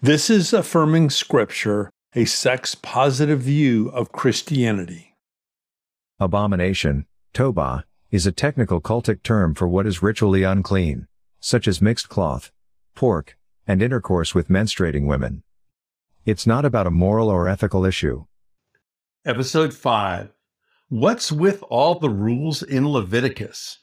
This is affirming scripture, a sex positive view of Christianity. Abomination, Tobah, is a technical cultic term for what is ritually unclean, such as mixed cloth, pork, and intercourse with menstruating women. It's not about a moral or ethical issue. Episode 5 What's with all the rules in Leviticus?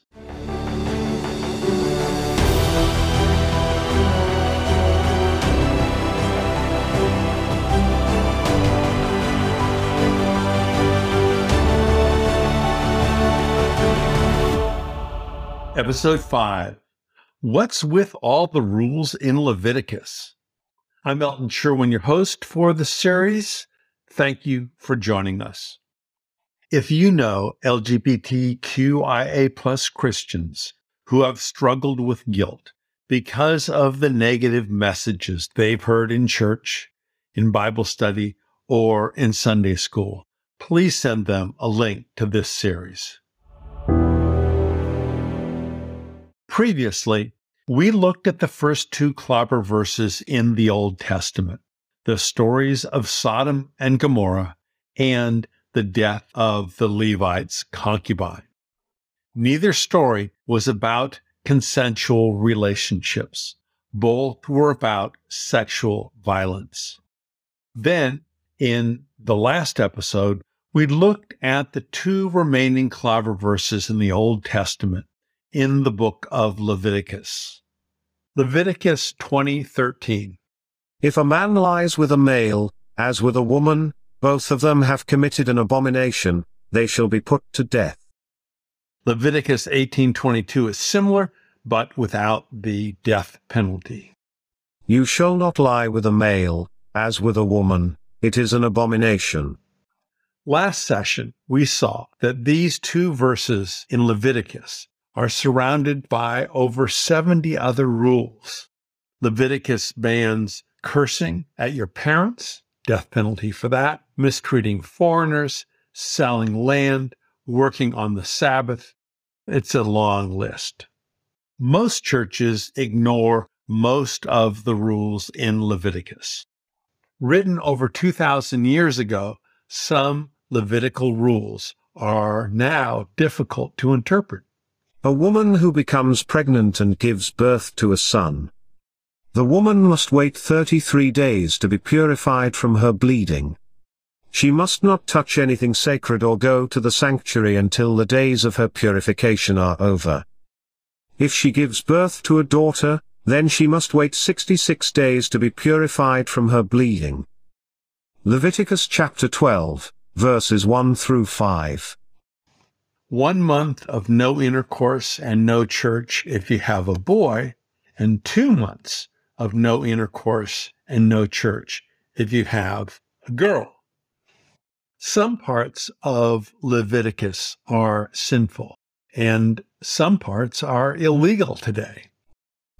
Episode 5 What's with all the rules in Leviticus? I'm Elton Sherwin, your host for the series. Thank you for joining us. If you know LGBTQIA plus Christians who have struggled with guilt because of the negative messages they've heard in church, in Bible study, or in Sunday school, please send them a link to this series. Previously, we looked at the first two clobber verses in the Old Testament, the stories of Sodom and Gomorrah and the death of the Levite's concubine. Neither story was about consensual relationships. Both were about sexual violence. Then, in the last episode, we looked at the two remaining clobber verses in the Old Testament in the book of Leviticus. Leviticus 20:13 If a man lies with a male, as with a woman, both of them have committed an abomination, they shall be put to death. Leviticus 18:22 is similar but without the death penalty. You shall not lie with a male, as with a woman, it is an abomination. Last session, we saw that these two verses in Leviticus are surrounded by over 70 other rules. Leviticus bans cursing at your parents, death penalty for that, mistreating foreigners, selling land, working on the Sabbath. It's a long list. Most churches ignore most of the rules in Leviticus. Written over 2,000 years ago, some Levitical rules are now difficult to interpret. A woman who becomes pregnant and gives birth to a son. The woman must wait 33 days to be purified from her bleeding. She must not touch anything sacred or go to the sanctuary until the days of her purification are over. If she gives birth to a daughter, then she must wait 66 days to be purified from her bleeding. Leviticus chapter 12, verses 1 through 5. One month of no intercourse and no church if you have a boy, and two months of no intercourse and no church if you have a girl. Some parts of Leviticus are sinful and some parts are illegal today.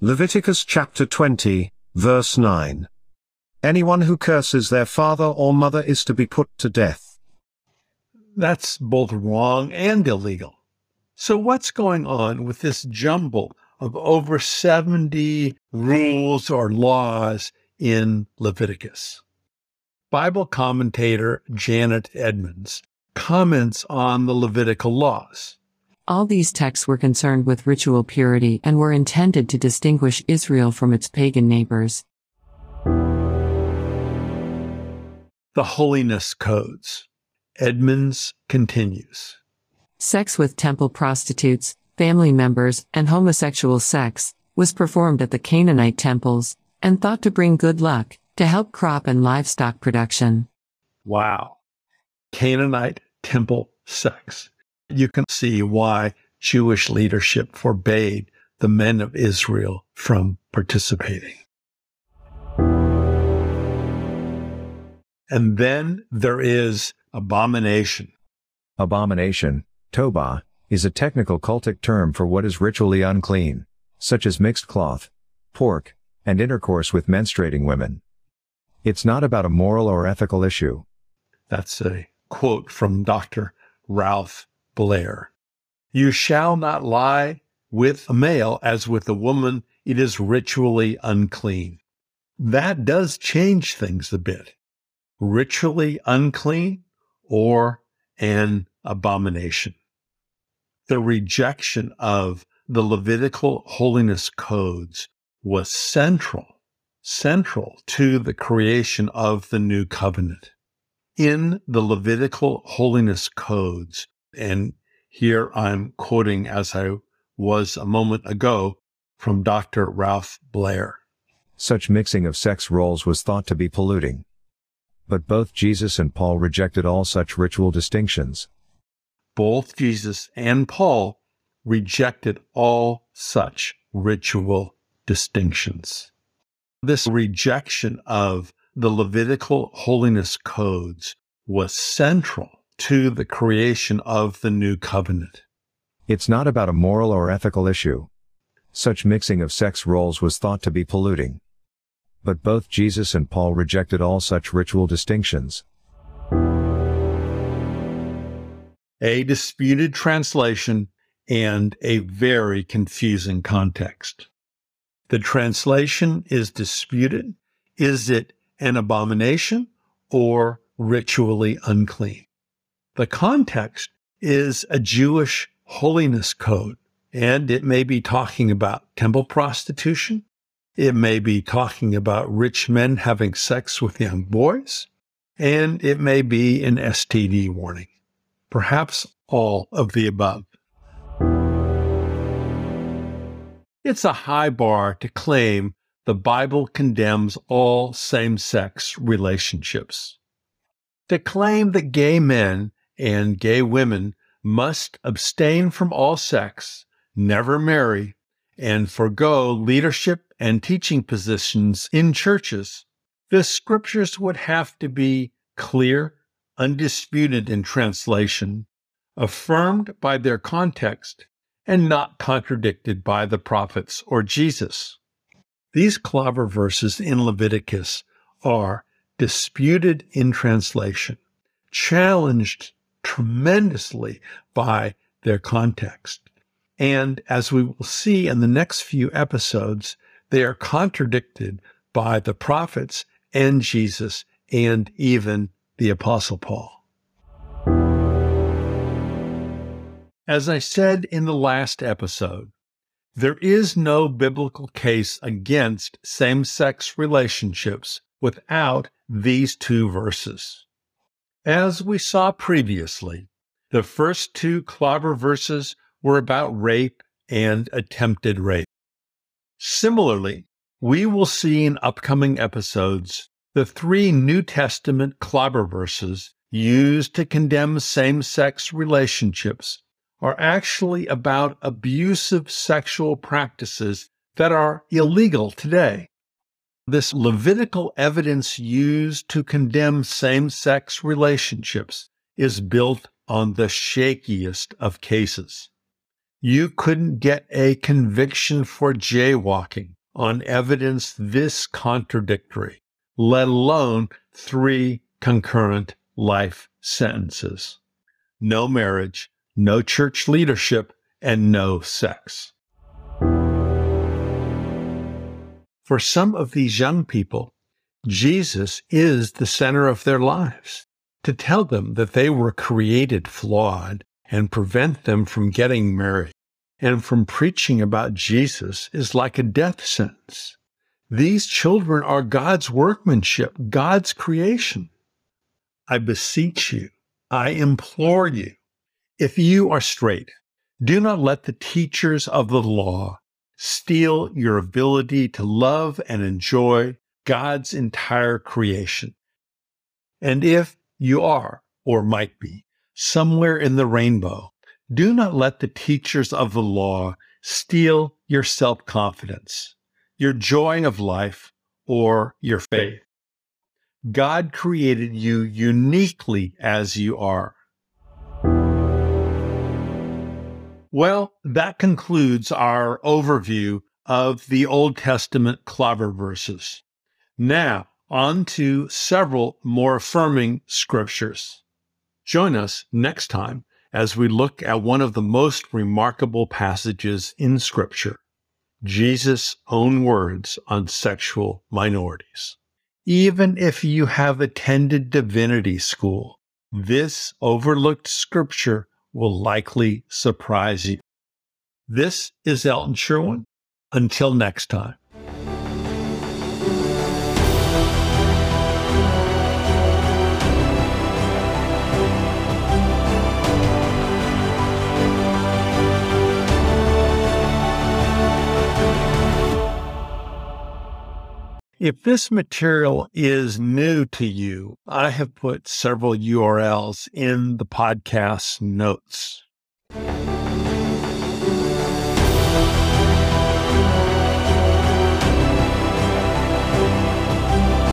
Leviticus chapter 20, verse 9. Anyone who curses their father or mother is to be put to death. That's both wrong and illegal. So, what's going on with this jumble of over 70 rules or laws in Leviticus? Bible commentator Janet Edmonds comments on the Levitical laws. All these texts were concerned with ritual purity and were intended to distinguish Israel from its pagan neighbors. The Holiness Codes. Edmonds continues. Sex with temple prostitutes, family members, and homosexual sex was performed at the Canaanite temples and thought to bring good luck to help crop and livestock production. Wow. Canaanite temple sex. You can see why Jewish leadership forbade the men of Israel from participating. And then there is abomination. Abomination, Toba, is a technical cultic term for what is ritually unclean, such as mixed cloth, pork, and intercourse with menstruating women. It's not about a moral or ethical issue. That's a quote from Dr. Ralph Blair. You shall not lie with a male as with a woman, it is ritually unclean. that does change things a bit. Ritually unclean or an abomination. The rejection of the Levitical holiness codes was central, central to the creation of the new covenant. In the Levitical holiness codes, and here I'm quoting as I was a moment ago from Dr. Ralph Blair. Such mixing of sex roles was thought to be polluting. But both Jesus and Paul rejected all such ritual distinctions. Both Jesus and Paul rejected all such ritual distinctions. This rejection of the Levitical holiness codes was central to the creation of the new covenant. It's not about a moral or ethical issue. Such mixing of sex roles was thought to be polluting. But both Jesus and Paul rejected all such ritual distinctions. A disputed translation and a very confusing context. The translation is disputed. Is it an abomination or ritually unclean? The context is a Jewish holiness code, and it may be talking about temple prostitution. It may be talking about rich men having sex with young boys, and it may be an STD warning. Perhaps all of the above. It's a high bar to claim the Bible condemns all same sex relationships. To claim that gay men and gay women must abstain from all sex, never marry, and forego leadership and teaching positions in churches, the scriptures would have to be clear, undisputed in translation, affirmed by their context, and not contradicted by the prophets or Jesus. These clobber verses in Leviticus are disputed in translation, challenged tremendously by their context. And as we will see in the next few episodes, they are contradicted by the prophets and Jesus and even the Apostle Paul. As I said in the last episode, there is no biblical case against same sex relationships without these two verses. As we saw previously, the first two clobber verses were about rape and attempted rape. Similarly, we will see in upcoming episodes the three New Testament clobber verses used to condemn same sex relationships are actually about abusive sexual practices that are illegal today. This Levitical evidence used to condemn same sex relationships is built on the shakiest of cases. You couldn't get a conviction for jaywalking on evidence this contradictory, let alone three concurrent life sentences. No marriage, no church leadership, and no sex. For some of these young people, Jesus is the center of their lives. To tell them that they were created flawed and prevent them from getting married and from preaching about Jesus is like a death sentence. These children are God's workmanship, God's creation. I beseech you, I implore you, if you are straight, do not let the teachers of the law steal your ability to love and enjoy God's entire creation. And if you are, or might be, somewhere in the rainbow, do not let the teachers of the law steal your self confidence, your joy of life, or your faith. God created you uniquely as you are. Well, that concludes our overview of the Old Testament clobber verses. Now, on to several more affirming scriptures. Join us next time as we look at one of the most remarkable passages in Scripture Jesus' own words on sexual minorities. Even if you have attended divinity school, this overlooked scripture will likely surprise you. This is Elton Sherwin. Until next time. If this material is new to you, I have put several URLs in the podcast notes.